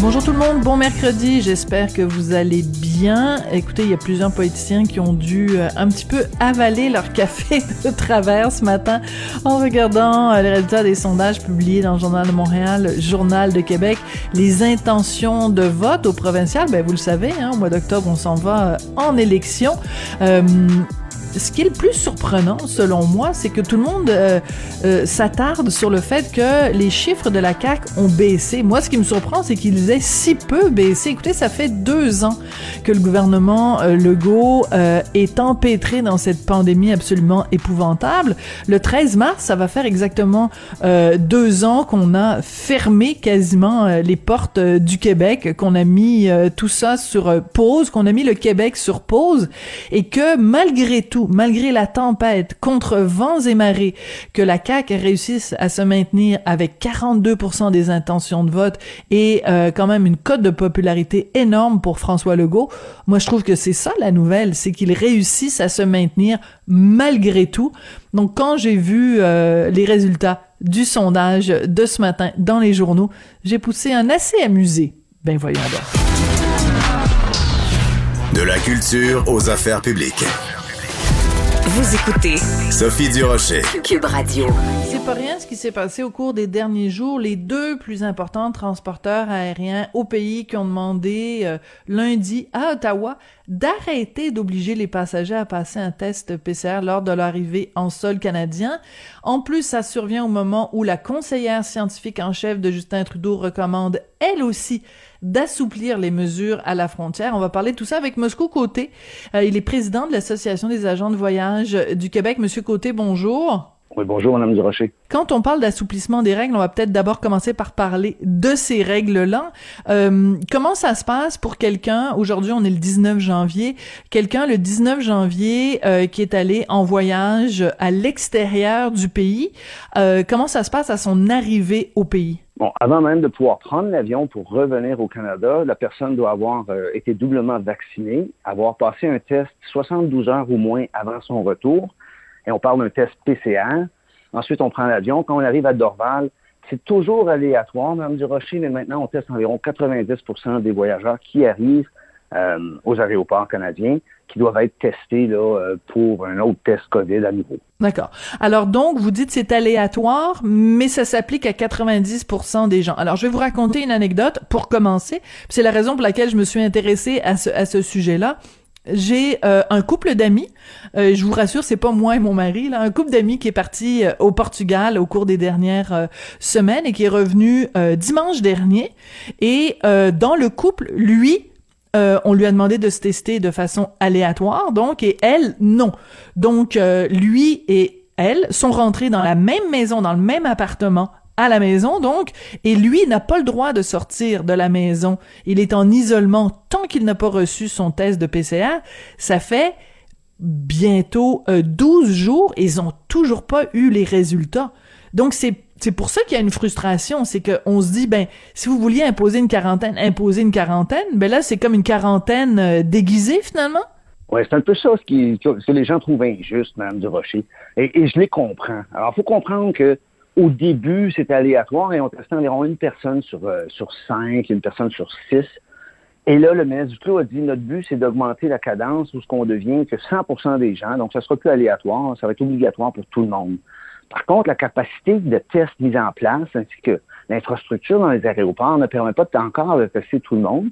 Bonjour tout le monde, bon mercredi, j'espère que vous allez bien. Écoutez, il y a plusieurs politiciens qui ont dû euh, un petit peu avaler leur café de travers ce matin en regardant euh, les résultats des sondages publiés dans le Journal de Montréal, Journal de Québec, les intentions de vote au provincial. Ben, vous le savez, hein, au mois d'octobre, on s'en va euh, en élection. Ce qui est le plus surprenant, selon moi, c'est que tout le monde euh, euh, s'attarde sur le fait que les chiffres de la CAC ont baissé. Moi, ce qui me surprend, c'est qu'ils aient si peu baissé. Écoutez, ça fait deux ans que le gouvernement euh, Legault euh, est empêtré dans cette pandémie absolument épouvantable. Le 13 mars, ça va faire exactement euh, deux ans qu'on a fermé quasiment euh, les portes du Québec, qu'on a mis tout ça sur pause, qu'on a mis le Québec sur pause, et que malgré tout, malgré la tempête, contre vents et marées, que la CAQ réussisse à se maintenir avec 42% des intentions de vote et euh, quand même une cote de popularité énorme pour François Legault, moi je trouve que c'est ça la nouvelle, c'est qu'ils réussissent à se maintenir malgré tout. Donc quand j'ai vu euh, les résultats du sondage de ce matin dans les journaux, j'ai poussé un assez amusé. Ben voyons. De la culture aux affaires publiques. Vous écoutez Sophie Durocher. Cube Radio. C'est pas rien ce qui s'est passé au cours des derniers jours. Les deux plus importants transporteurs aériens au pays qui ont demandé euh, lundi à Ottawa d'arrêter d'obliger les passagers à passer un test PCR lors de l'arrivée en sol canadien. En plus, ça survient au moment où la conseillère scientifique en chef de Justin Trudeau recommande elle aussi d'assouplir les mesures à la frontière. On va parler de tout ça avec Moscou Côté. Euh, il est président de l'Association des agents de voyage du Québec. Monsieur Côté, bonjour. Oui, bonjour, Madame Durocher. Quand on parle d'assouplissement des règles, on va peut-être d'abord commencer par parler de ces règles-là. Euh, comment ça se passe pour quelqu'un, aujourd'hui on est le 19 janvier, quelqu'un le 19 janvier euh, qui est allé en voyage à l'extérieur du pays, euh, comment ça se passe à son arrivée au pays? Bon, avant même de pouvoir prendre l'avion pour revenir au Canada, la personne doit avoir euh, été doublement vaccinée, avoir passé un test 72 heures ou moins avant son retour, et on parle d'un test PCR. Ensuite, on prend l'avion. Quand on arrive à Dorval, c'est toujours aléatoire, Mme Durocher, mais maintenant, on teste environ 90% des voyageurs qui arrivent euh, aux aéroports canadiens qui doivent être testés là, euh, pour un autre test COVID à nouveau. D'accord. Alors donc, vous dites c'est aléatoire, mais ça s'applique à 90% des gens. Alors, je vais vous raconter une anecdote pour commencer. C'est la raison pour laquelle je me suis intéressée à ce, à ce sujet-là. J'ai euh, un couple d'amis, euh, je vous rassure, c'est pas moi et mon mari, là, un couple d'amis qui est parti euh, au Portugal au cours des dernières euh, semaines et qui est revenu dimanche dernier. Et dans le couple, lui, euh, on lui a demandé de se tester de façon aléatoire, donc, et elle, non. Donc, euh, lui et elle sont rentrés dans la même maison, dans le même appartement à la maison, donc, et lui n'a pas le droit de sortir de la maison. Il est en isolement tant qu'il n'a pas reçu son test de PCR. Ça fait bientôt euh, 12 jours et ils ont toujours pas eu les résultats. Donc, c'est c'est pour ça qu'il y a une frustration, c'est qu'on se dit ben si vous vouliez imposer une quarantaine, imposer une quarantaine, ben là c'est comme une quarantaine euh, déguisée finalement. Oui, c'est un peu ça ce, que les gens trouvent injuste, Mme Durocher. Et, et je les comprends. Alors, faut comprendre que au début, c'était aléatoire et on testait environ une personne sur, euh, sur cinq, une personne sur six. Et là, le ministre Duclos a dit notre but, c'est d'augmenter la cadence où ce qu'on devient que 100% des gens, donc ça sera plus aléatoire, ça va être obligatoire pour tout le monde. Par contre, la capacité de tests mise en place ainsi que l'infrastructure dans les aéroports ne permet pas encore de tester tout le monde.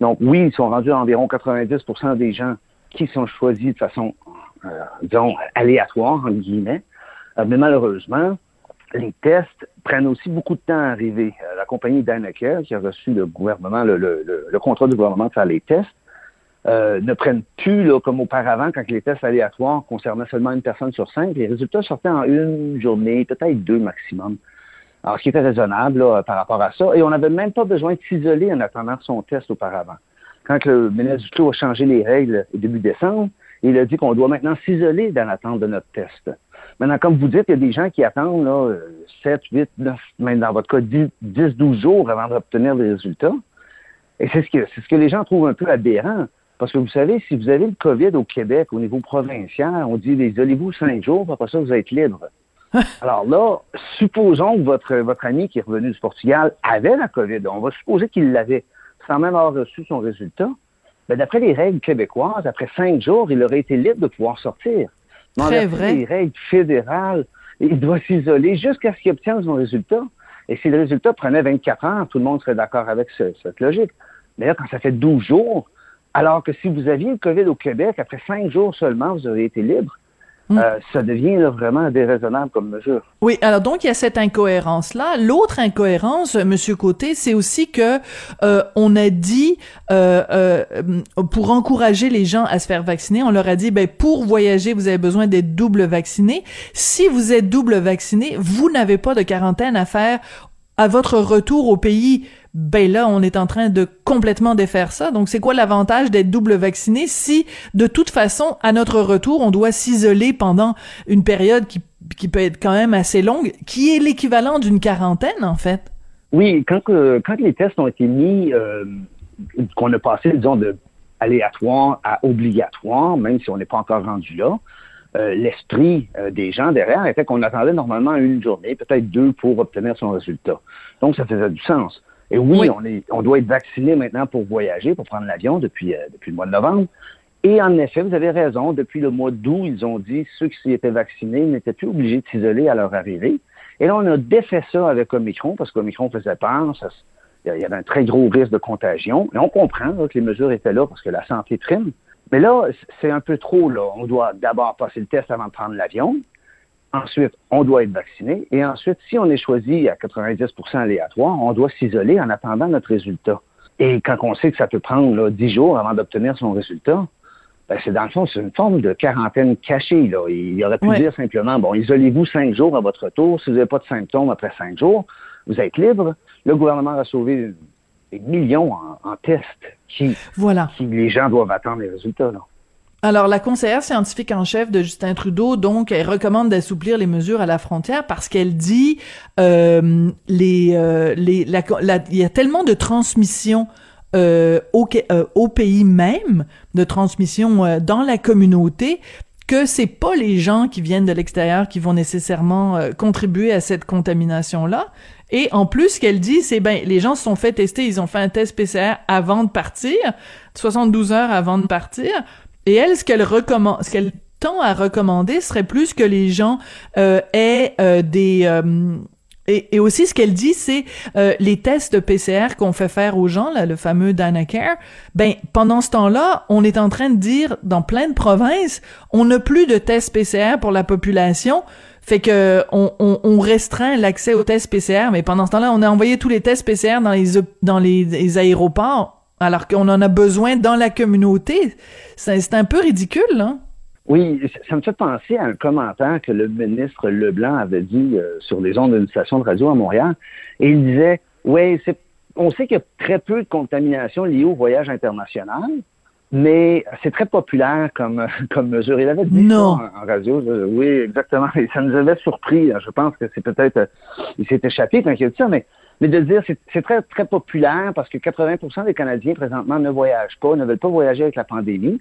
Donc oui, ils sont rendus à environ 90% des gens qui sont choisis de façon, euh, disons, aléatoire, en guillemets. Euh, mais malheureusement, les tests prennent aussi beaucoup de temps à arriver. Euh, la compagnie Danaker, qui a reçu le gouvernement, le, le, le, le contrat du gouvernement de faire les tests, euh, ne prennent plus, là, comme auparavant, quand les tests aléatoires concernaient seulement une personne sur cinq, les résultats sortaient en une journée, peut-être deux maximum. Alors, ce qui était raisonnable là, par rapport à ça. Et on n'avait même pas besoin de s'isoler en attendant son test auparavant. Quand le ministre Duclos a changé les règles au début décembre, il a dit qu'on doit maintenant s'isoler dans l'attente de notre test. Maintenant, comme vous dites, il y a des gens qui attendent là, 7, 8, 9, même dans votre cas, 10, 12 jours avant d'obtenir des résultats. Et c'est ce que c'est ce que les gens trouvent un peu aberrant. Parce que vous savez, si vous avez le COVID au Québec, au niveau provincial, on dit isolez-vous cinq jours, après ça, vous êtes libre. Alors là, supposons que votre, votre ami qui est revenu du Portugal avait la COVID. On va supposer qu'il l'avait, sans même avoir reçu son résultat. Ben, d'après les règles québécoises, après cinq jours, il aurait été libre de pouvoir sortir. Mais Très vrai. les règles fédérales, il doit s'isoler jusqu'à ce qu'il obtienne son résultat. Et si le résultat prenait 24 heures, tout le monde serait d'accord avec cette logique. D'ailleurs, quand ça fait 12 jours, alors que si vous aviez le COVID au Québec, après cinq jours seulement, vous auriez été libre, Mm. Euh, ça devient vraiment déraisonnable comme mesure. Oui, alors donc il y a cette incohérence-là. L'autre incohérence, Monsieur Côté, c'est aussi que euh, on a dit euh, euh, pour encourager les gens à se faire vacciner, on leur a dit ben pour voyager vous avez besoin d'être double vacciné. Si vous êtes double vacciné, vous n'avez pas de quarantaine à faire à votre retour au pays ben là, on est en train de complètement défaire ça. Donc, c'est quoi l'avantage d'être double vacciné si, de toute façon, à notre retour, on doit s'isoler pendant une période qui, qui peut être quand même assez longue, qui est l'équivalent d'une quarantaine, en fait? Oui, quand, quand les tests ont été mis, euh, qu'on a passé, disons, de aléatoire à obligatoire, même si on n'est pas encore rendu là, euh, l'esprit euh, des gens derrière était qu'on attendait normalement une journée, peut-être deux, pour obtenir son résultat. Donc, ça faisait du sens. Et oui, On, est, on doit être vacciné maintenant pour voyager, pour prendre l'avion depuis, euh, depuis le mois de novembre. Et en effet, vous avez raison, depuis le mois d'août, ils ont dit ceux qui étaient vaccinés n'étaient plus obligés de s'isoler à leur arrivée. Et là, on a défait ça avec Omicron, parce qu'Omicron faisait peur, il y avait un très gros risque de contagion. Et on comprend que les mesures étaient là parce que la santé prime. Mais là, c'est un peu trop, là. On doit d'abord passer le test avant de prendre l'avion. Ensuite, on doit être vacciné. Et ensuite, si on est choisi à 90% aléatoire, on doit s'isoler en attendant notre résultat. Et quand on sait que ça peut prendre là, 10 jours avant d'obtenir son résultat, ben, c'est dans le fond, c'est une forme de quarantaine cachée. Là. Il aurait pu dire simplement, bon, isolez-vous cinq jours à votre retour. Si vous n'avez pas de symptômes après cinq jours, vous êtes libre. Le gouvernement a sauvé des millions en, tests qui, voilà. qui les gens doivent attendre les résultats. Là. Alors, la conseillère scientifique en chef de Justin Trudeau, donc, elle recommande d'assouplir les mesures à la frontière parce qu'elle dit euh, les, euh, les, il y a tellement de transmission euh, au, euh, au pays même, de transmission euh, dans la communauté, que c'est pas les gens qui viennent de l'extérieur qui vont nécessairement contribuer à cette contamination là. Et en plus, ce qu'elle dit, c'est ben les gens se sont fait tester, ils ont fait un test PCR avant de partir, 72 heures avant de partir. Et elle, ce qu'elle recommande, ce qu'elle tend à recommander serait plus que les gens euh, aient euh, des euh, et, et, aussi, ce qu'elle dit, c'est euh, les tests PCR qu'on fait faire aux gens, là, le fameux Dynacare. Ben, pendant ce temps-là, on est en train de dire dans plein de provinces, on n'a plus de tests PCR pour la population. Fait que on, on, on restreint l'accès aux tests PCR, mais pendant ce temps-là, on a envoyé tous les tests PCR dans les dans les, les aéroports alors qu'on en a besoin dans la communauté. C'est un peu ridicule, hein? Oui, ça me fait penser à un commentaire que le ministre Leblanc avait dit euh, sur les ondes d'une station de radio à Montréal. Et il disait, oui, on sait qu'il y a très peu de contamination liée au voyage international, mais c'est très populaire comme, comme mesure. Il avait dit non. ça en, radio. Oui, exactement. Et ça nous avait surpris. Je pense que c'est peut-être... Euh, il s'est échappé quand il a dit ça, mais mais de dire c'est très, très populaire parce que 80% des Canadiens présentement ne voyagent pas, ne veulent pas voyager avec la pandémie.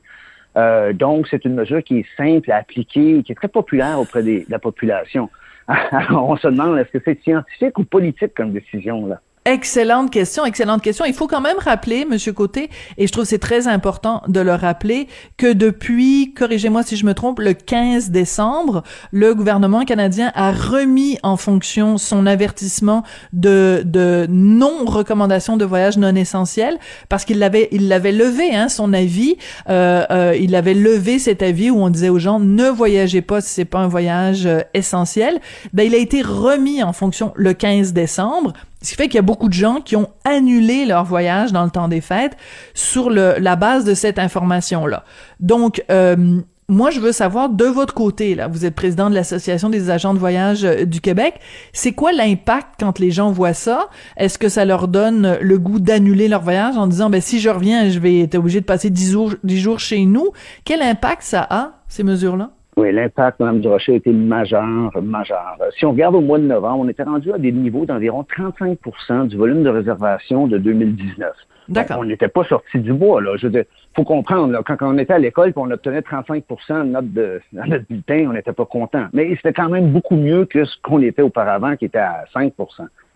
Euh, donc, c'est une mesure qui est simple à appliquer, qui est très populaire auprès de la population. Alors, on se demande, est-ce que c'est scientifique ou politique comme décision, là? Excellente question, excellente question. Il faut quand même rappeler, Monsieur Côté, et je trouve c'est très important de le rappeler, que depuis, corrigez-moi si je me trompe, le 15 décembre, le gouvernement canadien a remis en fonction son avertissement de, de non-recommandation de voyage non essentiel, parce qu'il l'avait, il l'avait levé, hein, son avis, euh, euh, il avait levé cet avis où on disait aux gens ne voyagez pas si c'est pas un voyage euh, essentiel. Ben, il a été remis en fonction le 15 décembre ce qui fait qu'il y a beaucoup de gens qui ont annulé leur voyage dans le temps des fêtes sur la base de cette information-là. Donc, euh, moi, je veux savoir de votre côté, là, vous êtes président de l'Association des agents de voyage euh, du Québec, c'est quoi l'impact quand les gens voient ça? Est-ce que ça leur donne le goût d'annuler leur voyage en disant, ben, si je reviens, je vais être obligé de passer 10 jours, 10 jours chez nous? Quel impact ça a, ces mesures-là? Oui, l'impact, Mme Durocher, a été majeur, majeur. Si on regarde au mois de novembre, on était rendu à des niveaux d'environ 35% du volume de réservation de 2019. D'accord. on n'était pas sorti du bois, là. Je veux dire, faut comprendre, là, quand, on était à l'école et on obtenait 35% de notre, de, notre bulletin, on n'était pas content. Mais c'était quand même beaucoup mieux que ce qu'on était auparavant, qui était à 5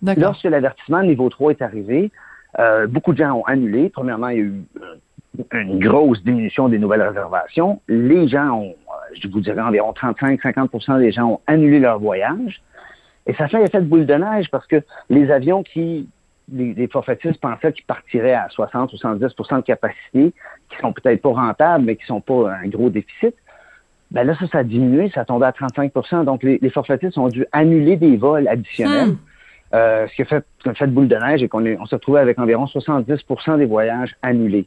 D'accord. Lorsque l'avertissement niveau 3 est arrivé, euh, beaucoup de gens ont annulé. Premièrement, il y a eu euh, une grosse diminution des nouvelles réservations. Les gens ont, je vous dirais, environ 35-50% des gens ont annulé leur voyage. Et ça fait effet de boule de neige parce que les avions qui, les, les forfaitistes pensaient qu'ils partiraient à 60 ou 70% de capacité, qui sont peut-être pas rentables, mais qui sont pas un gros déficit, ben là, ça, ça a diminué, ça a tombé à 35% Donc, les, les forfaitistes ont dû annuler des vols additionnels. Hmm. Euh, ce qui a fait, un fait de boule de neige et qu'on on s'est retrouvé avec environ 70% des voyages annulés.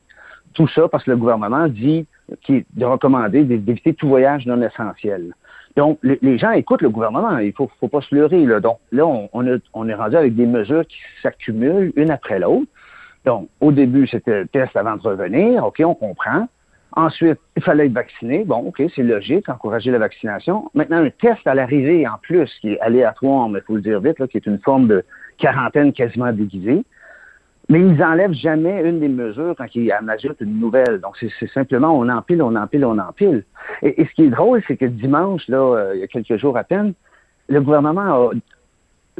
Tout ça parce que le gouvernement dit qui est de recommander d'éviter tout voyage non essentiel. Donc, les, gens écoutent le gouvernement. Il faut, faut pas se leurrer. Là. Donc, là, on est rendu avec des mesures qui s'accumulent une après l'autre. Donc, au début, c'était le test avant de revenir. OK, on comprend. Ensuite, il fallait être vacciné. Bon, OK, c'est logique, encourager la vaccination. Maintenant, un test à l'arrivée en plus, qui est aléatoire, mais il faut le dire vite, là, qui est une forme de quarantaine quasiment déguisée. Mais ils n'enlèvent jamais une des mesures quand ils en ajoutent une nouvelle. Donc, c'est simplement on empile, on empile, on empile. Et, et ce qui est drôle, c'est que dimanche, là, euh, il y a quelques jours à peine, le gouvernement a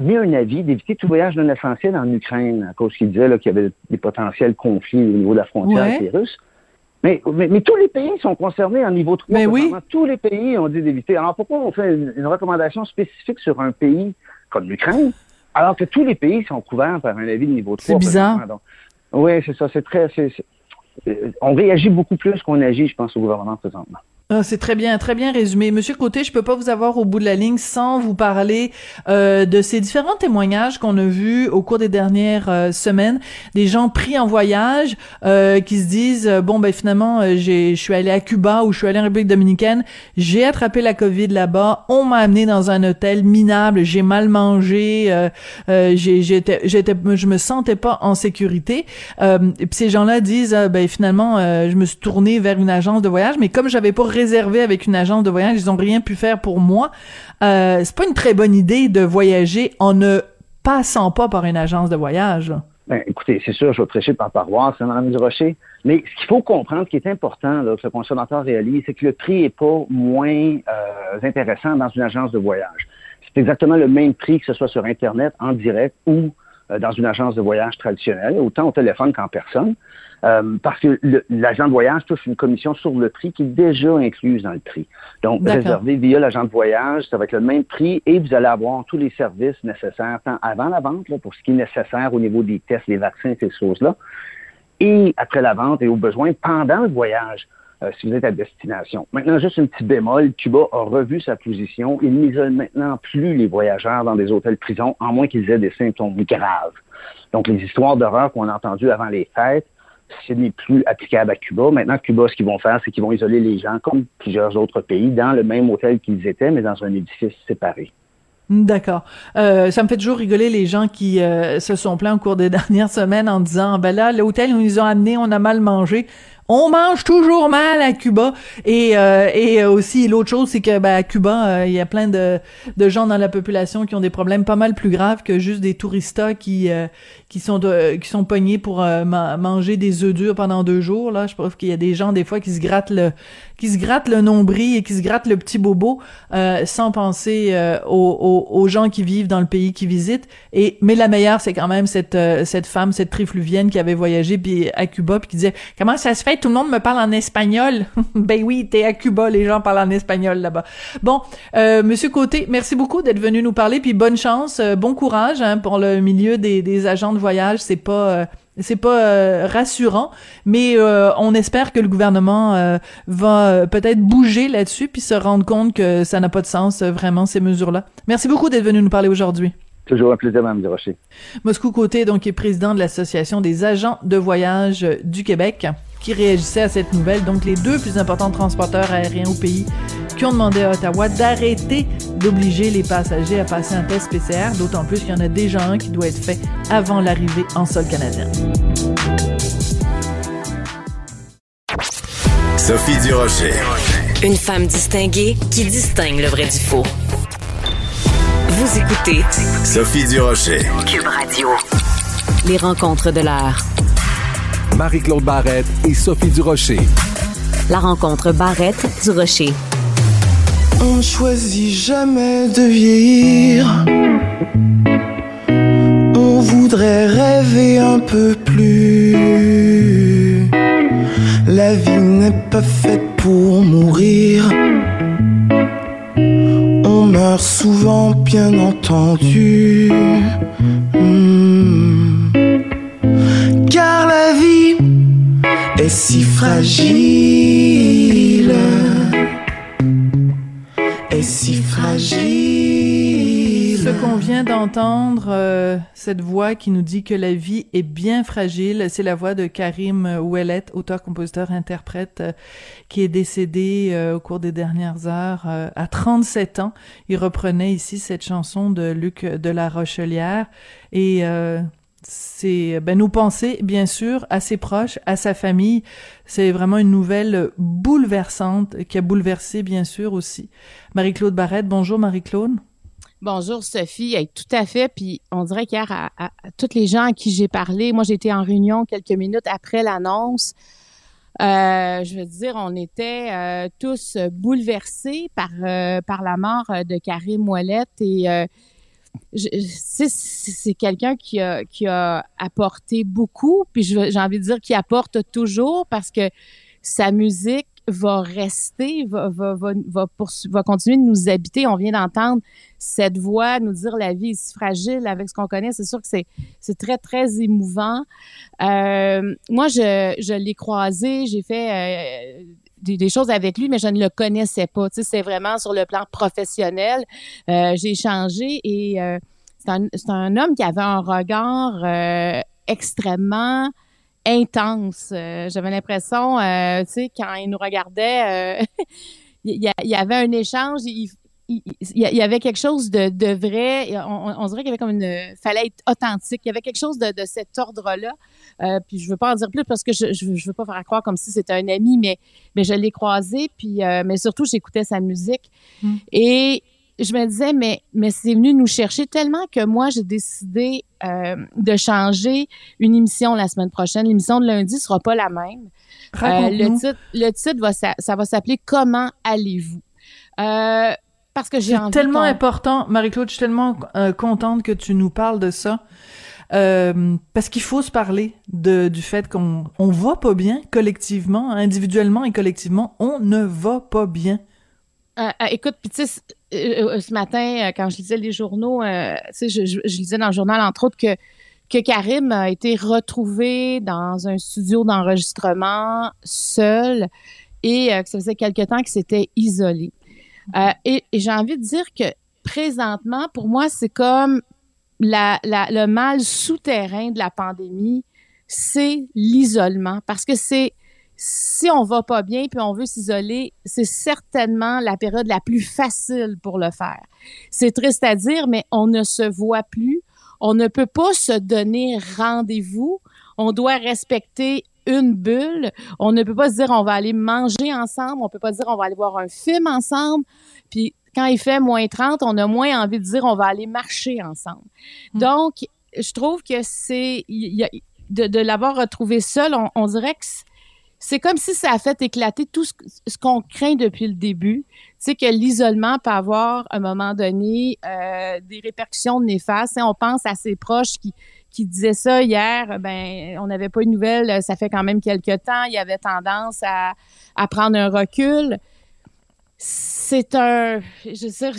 mis un avis d'éviter tout voyage non essentiel en Ukraine, à cause qu'il disait qu'il y avait des potentiels conflits au niveau de la frontière Ouais. avec les Russes. Mais, mais, mais tous les pays sont concernés en niveau 3. Mais oui. Tous les pays ont dit d'éviter. Alors pourquoi on fait une, une recommandation spécifique sur un pays comme l'Ukraine, alors que tous les pays sont couverts par un avis de niveau 3? C'est bizarre. Donc, oui, c'est ça. C'est très. euh, on réagit beaucoup plus qu'on agit, je pense, au gouvernement présentement. Ah, c'est très bien, très bien résumé. Monsieur Côté, je peux pas vous avoir au bout de la ligne sans vous parler euh, de ces différents témoignages qu'on a vus au cours des dernières euh, semaines, des gens pris en voyage euh, qui se disent euh, bon ben finalement euh, j'ai je suis allé à Cuba ou je suis allé en République dominicaine, j'ai attrapé la Covid là-bas, on m'a amené dans un hôtel minable, j'ai mal mangé, j'ai j'étais j'étais je me sentais pas en sécurité. Et puis ces gens-là disent ben finalement je me suis tourné vers une agence de voyage, mais comme j'avais pas réservé avec une agence de voyage, ils ont rien pu faire pour moi. Euh, c'est pas une très bonne idée de voyager en ne passant pas par une agence de voyage. Ben, écoutez, c'est sûr, je vais prêcher par paroisse, hein, Mme Durocher. Mais ce qu'il faut comprendre, ce qui est important, là, que le consommateur réalise, c'est que le prix n'est pas moins euh, intéressant dans une agence de voyage. C'est exactement le même prix que ce soit sur Internet, en direct ou euh, dans une agence de voyage traditionnelle, autant au téléphone qu'en personne. Euh, parce que l'agent de voyage touche une commission sur le prix qui est déjà incluse dans le prix. Donc, réservé via l'agent de voyage, ça va être le même prix et vous allez avoir tous les services nécessaires, tant avant la vente, là, pour ce qui est nécessaire au niveau des tests, des vaccins, ces choses-là, et après la vente et au besoin pendant le voyage, euh, si vous êtes à destination. Maintenant, juste un petit bémol, Cuba a revu sa position. Il n'isole maintenant plus les voyageurs dans des hôtels-prisons, en moins qu'ils aient des symptômes graves. Donc, les histoires d'horreur qu'on a entendues avant les fêtes, ce n'est plus applicable à Cuba. Maintenant, Cuba, ce qu'ils vont faire, c'est qu'ils vont isoler les gens, comme plusieurs autres pays, dans le même hôtel qu'ils étaient, mais dans un édifice séparé. D'accord. Euh, ça me fait toujours rigoler les gens qui euh, se sont plaints au cours des dernières semaines en disant ben là l'hôtel où ils ont amenés on a mal mangé. On mange toujours mal à Cuba. Et euh, et aussi l'autre chose c'est que ben, à Cuba euh, il y a plein de gens dans la population qui ont des problèmes pas mal plus graves que juste des touristas qui euh, qui sont de, qui sont pognés pour euh, ma- manger des œufs durs pendant deux jours là. Je trouve qu'il y a des gens des fois qui se grattent le qui se grattent le nombril et qui se grattent le petit bobo euh, sans penser euh, aux, aux, aux gens qui vivent dans le pays qu'ils visitent. Et mais la meilleure c'est quand même cette euh, cette femme cette trifluvienne qui avait voyagé puis à Cuba puis qui disait comment ça se fait? Tout le monde me parle en espagnol ben oui t'es à Cuba les gens parlent en espagnol là-bas. Bon euh, Monsieur Côté merci beaucoup d'être venu nous parler puis bonne chance euh, bon courage hein, pour le milieu des, des agents de voyage. C'est pas euh, c'est pas euh, rassurant, mais euh, on espère que le gouvernement euh, va peut-être bouger là-dessus puis se rendre compte que ça n'a pas de sens vraiment ces mesures-là. Merci beaucoup d'être venu nous parler aujourd'hui. Toujours un plaisir, Mme Durocher. Moscou Côté, donc, est président de l'Association des agents de voyage du Québec, qui réagissait à cette nouvelle. Donc, les deux plus importants transporteurs aériens au pays qui ont demandé à Ottawa d'arrêter d'obliger les passagers à passer un test PCR, d'autant plus qu'il y en a déjà un qui doit être fait avant l'arrivée en sol canadien. Sophie Durocher. Une femme distinguée qui distingue le vrai du faux. Vous écoutez Sophie Durocher. Cube Radio. Les rencontres de l'heure. Marie-Claude Barrette et Sophie Durocher. La rencontre Barrette du Rocher. On ne choisit jamais de vieillir. On voudrait rêver un peu plus. La vie n'est pas faite pour mourir. On meurt souvent, bien entendu. Hmm. Est si fragile. Est si fragile. Ce qu'on vient d'entendre, euh, cette voix qui nous dit que la vie est bien fragile, c'est la voix de Karim Ouellet, auteur, compositeur, interprète, euh, qui est décédé euh, au cours des dernières heures à 37 ans. Il reprenait ici cette chanson de Luc de la Rochelière et c'est ben, nos pensées, bien sûr, à ses proches, à sa famille. C'est vraiment une nouvelle bouleversante qui a bouleversé, bien sûr, aussi. Marie-Claude Barrette. Bonjour, Marie-Claude. Bonjour Sophie, tout à fait. Puis on dirait qu'hier, à, toutes les gens à qui j'ai parlé, moi j'étais en réunion quelques minutes après l'annonce. Euh, je veux dire, on était euh, tous bouleversés par euh, par la mort de Karim Ouellette et c'est quelqu'un qui a qui a apporté beaucoup. Puis j'ai envie de dire qu'il apporte toujours parce que sa musique va rester, va, va, va, va, va continuer de nous habiter. On vient d'entendre cette voix nous dire la vie est si fragile avec ce qu'on connaît. C'est sûr que c'est, c'est très, très émouvant. Euh, moi, je, je l'ai croisé, j'ai fait euh, des, choses avec lui, mais je ne le connaissais pas. Tu sais, c'est vraiment sur le plan professionnel. Euh, j'ai échangé et euh, c'est, un, c'est un homme qui avait un regard euh, extrêmement intense. J'avais l'impression, tu sais, quand il nous regardait, il, y avait un échange, il- il y avait quelque chose de, de vrai. On, dirait qu'il y avait comme une, fallait être authentique. Il y avait quelque chose de, de cet ordre-là. Euh, puis je veux pas en dire plus parce que je, je, veux- je veux pas faire croire comme si c'était un ami, mais, mais je l'ai croisé. Puis, euh, mais surtout, j'écoutais sa musique Mm. et je me disais, mais, mais c'est venu nous chercher tellement que moi, j'ai décidé euh, de changer une émission la semaine prochaine. L'émission de lundi sera pas la même. Euh, le titre, le titre va, ça, ça va s'appeler Comment allez-vous? Euh, parce que j'ai envie tellement important, Marie-Claude, je suis tellement euh, contente que tu nous parles de ça. Euh, parce qu'il faut se parler de, du fait qu'on on va pas bien collectivement, individuellement et collectivement, on ne va pas bien. Euh, écoute, puis tu sais, ce matin, quand je lisais les journaux, tu sais, je, je, je lisais dans le journal, entre autres, que, que Karim a été retrouvé dans un studio d'enregistrement seul et que ça faisait quelque temps qu'il s'était isolé. Euh, et j'ai envie de dire que présentement, pour moi, c'est comme le mal souterrain de la pandémie, c'est l'isolement. Parce que c'est si on va pas bien puis on veut s'isoler, c'est certainement la période la plus facile pour le faire. C'est triste à dire, mais on ne se voit plus. On ne peut pas se donner rendez-vous. On doit respecter une bulle. On ne peut pas se dire on va aller manger ensemble. On peut pas dire on va aller voir un film ensemble. Puis quand il fait moins 30, on a moins envie de dire on va aller marcher ensemble. Donc, je trouve que c'est de, de l'avoir retrouvé seul, on, on dirait que c'est- c'est comme si ça a fait éclater tout ce, ce qu'on craint depuis le début. Sais que l'isolement peut avoir, à un moment donné, euh, des répercussions néfastes. Sais, on pense à ses proches qui, qui disaient ça hier. Ben, on n'avait pas eu de nouvelles. Ça fait quand même quelques temps. Il y avait tendance à, à prendre un recul. C'est un, je veux dire,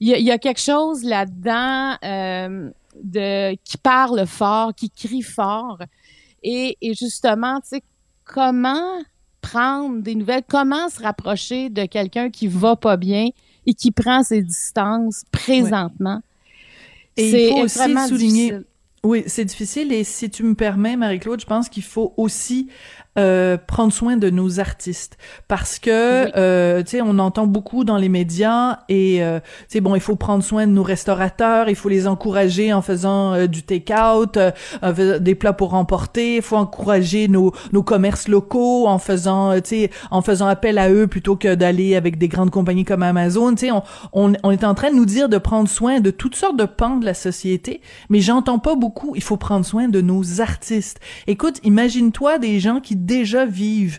il y, a, il y a quelque chose là-dedans euh, de qui parle fort, qui crie fort. Et, et justement, tu sais, comment prendre des nouvelles, comment se rapprocher de quelqu'un qui va pas bien et qui prend ses distances présentement? Et il C'est faut aussi souligner- difficile. Oui, c'est difficile et si tu me permets, Marie-Claude, je pense qu'il faut aussi euh, prendre soin de nos artistes. Parce que euh, tu sais on entend beaucoup dans les médias et euh, tu sais bon il faut prendre soin de nos restaurateurs il faut les encourager en faisant euh, du take-out euh, des plats pour emporter il faut encourager nos nos commerces locaux en faisant tu sais en faisant appel à eux plutôt que d'aller avec des grandes compagnies comme Amazon. Tu sais on, on on est en train de nous dire de prendre soin de toutes sortes de pans de la société mais j'entends pas beaucoup il faut prendre soin de nos artistes. Écoute imagine-toi des gens qui déjà vivent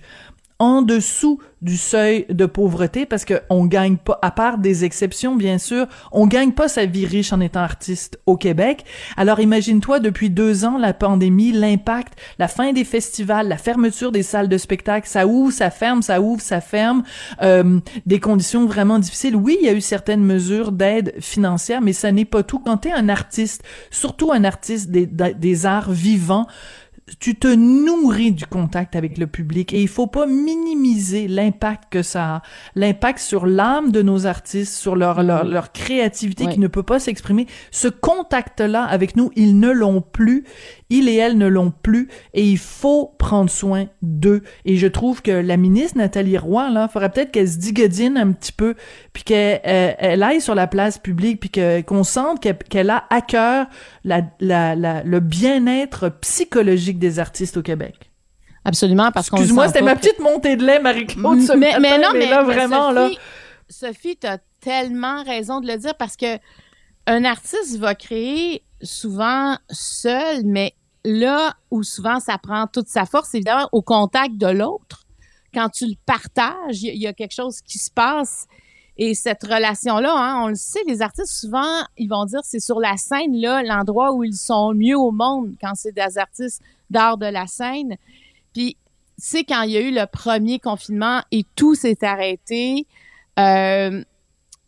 en dessous du seuil de pauvreté parce que on gagne pas à part des exceptions bien sûr on gagne pas sa vie riche en étant artiste au Québec. Alors imagine-toi depuis deux ans la pandémie l'impact la fin des festivals la fermeture des salles de spectacle ça ouvre ça ferme ça ouvre ça ferme euh, des conditions vraiment difficiles. Oui il y a eu certaines mesures d'aide financière mais ça n'est pas tout. Quand t'es un artiste surtout un artiste des, des arts vivants tu te nourris du contact avec le public et il faut pas minimiser l'impact que ça a, l'impact sur l'âme de nos artistes, sur leur leur, leur créativité qui ne peut pas s'exprimer. Ce contact-là avec nous, ils ne l'ont plus il et elle ne l'ont plus et il faut prendre soin d'eux. Et je trouve que la ministre Nathalie Roy, là, faudrait peut-être qu'elle se digodine un petit peu, puis qu'elle elle aille sur la place publique, puis qu'on sente qu'elle a à cœur la, la, la, le bien-être psychologique des artistes au Québec. Absolument, parce qu'on Excuse-moi, c'était ma petite montée de lait, Marie-Claude, mais, mais, non, mais, là, vraiment, Sophie, là... Sophie, t'as tellement raison de le dire, parce que un artiste va créer souvent seul, mais là où souvent ça prend toute sa force, évidemment, au contact de l'autre. Quand tu le partages, il y, a quelque chose qui se passe. Et cette relation-là, hein, on le sait, les artistes, souvent, ils vont dire c'est sur la scène, là, l'endroit où ils sont mieux au monde quand c'est des artistes d'art de la scène. Puis, c'est quand il y a eu le premier confinement et tout s'est arrêté. Euh,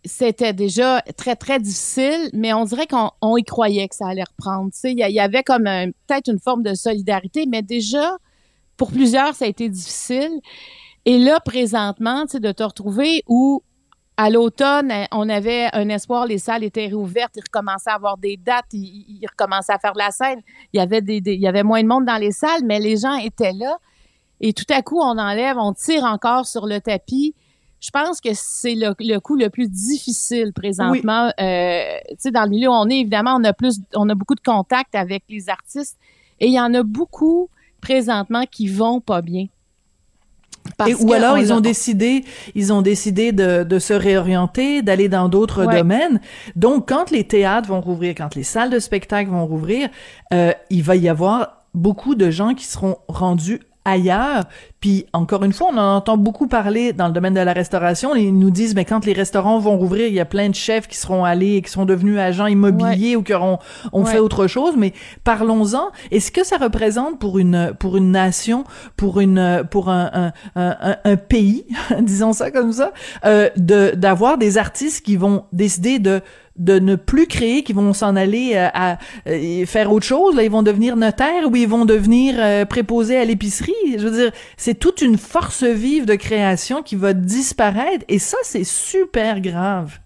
c'était déjà très, très difficile, mais on dirait qu'on y croyait que ça allait reprendre. Il y, avait comme peut-être une forme de solidarité, mais déjà, pour plusieurs, ça a été difficile. Et là, présentement, de te retrouver où à l'automne, on avait un espoir, les salles étaient réouvertes, ils recommençaient à avoir des dates, ils, recommençaient à faire de la scène. Il y avait des, il y avait moins de monde dans les salles, mais les gens étaient là. Et tout à coup, on enlève, on tire encore sur le tapis je pense que c'est le, le, coup le plus difficile présentement. Euh, tu sais, dans le milieu où on est, évidemment, on a plus, on a beaucoup de contacts avec les artistes et il y en a beaucoup présentement qui vont pas bien. Et, ou alors ils ont décidé, ils ont décidé de, de se réorienter, d'aller dans d'autres domaines. Donc quand les théâtres vont rouvrir, quand les salles de spectacle vont rouvrir, euh, il va y avoir beaucoup de gens qui seront rendus ailleurs. Puis encore une fois, on en entend beaucoup parler dans le domaine de la restauration. Ils nous disent, mais quand les restaurants vont rouvrir, il y a plein de chefs qui seront allés et qui sont devenus agents immobiliers ou qui auront ont fait autre chose. Mais parlons-en. Est-ce que ça représente pour une pour une nation, pour une pour un un, un, un pays, disons ça comme ça, euh, de d'avoir des artistes qui vont décider de de ne plus créer, qui vont s'en aller euh, à, euh, faire autre chose? Là, ils vont devenir notaires ou ils vont devenir euh, préposés à l'épicerie? Je veux dire, c'est toute une force vive de création qui va disparaître et ça, c'est super grave.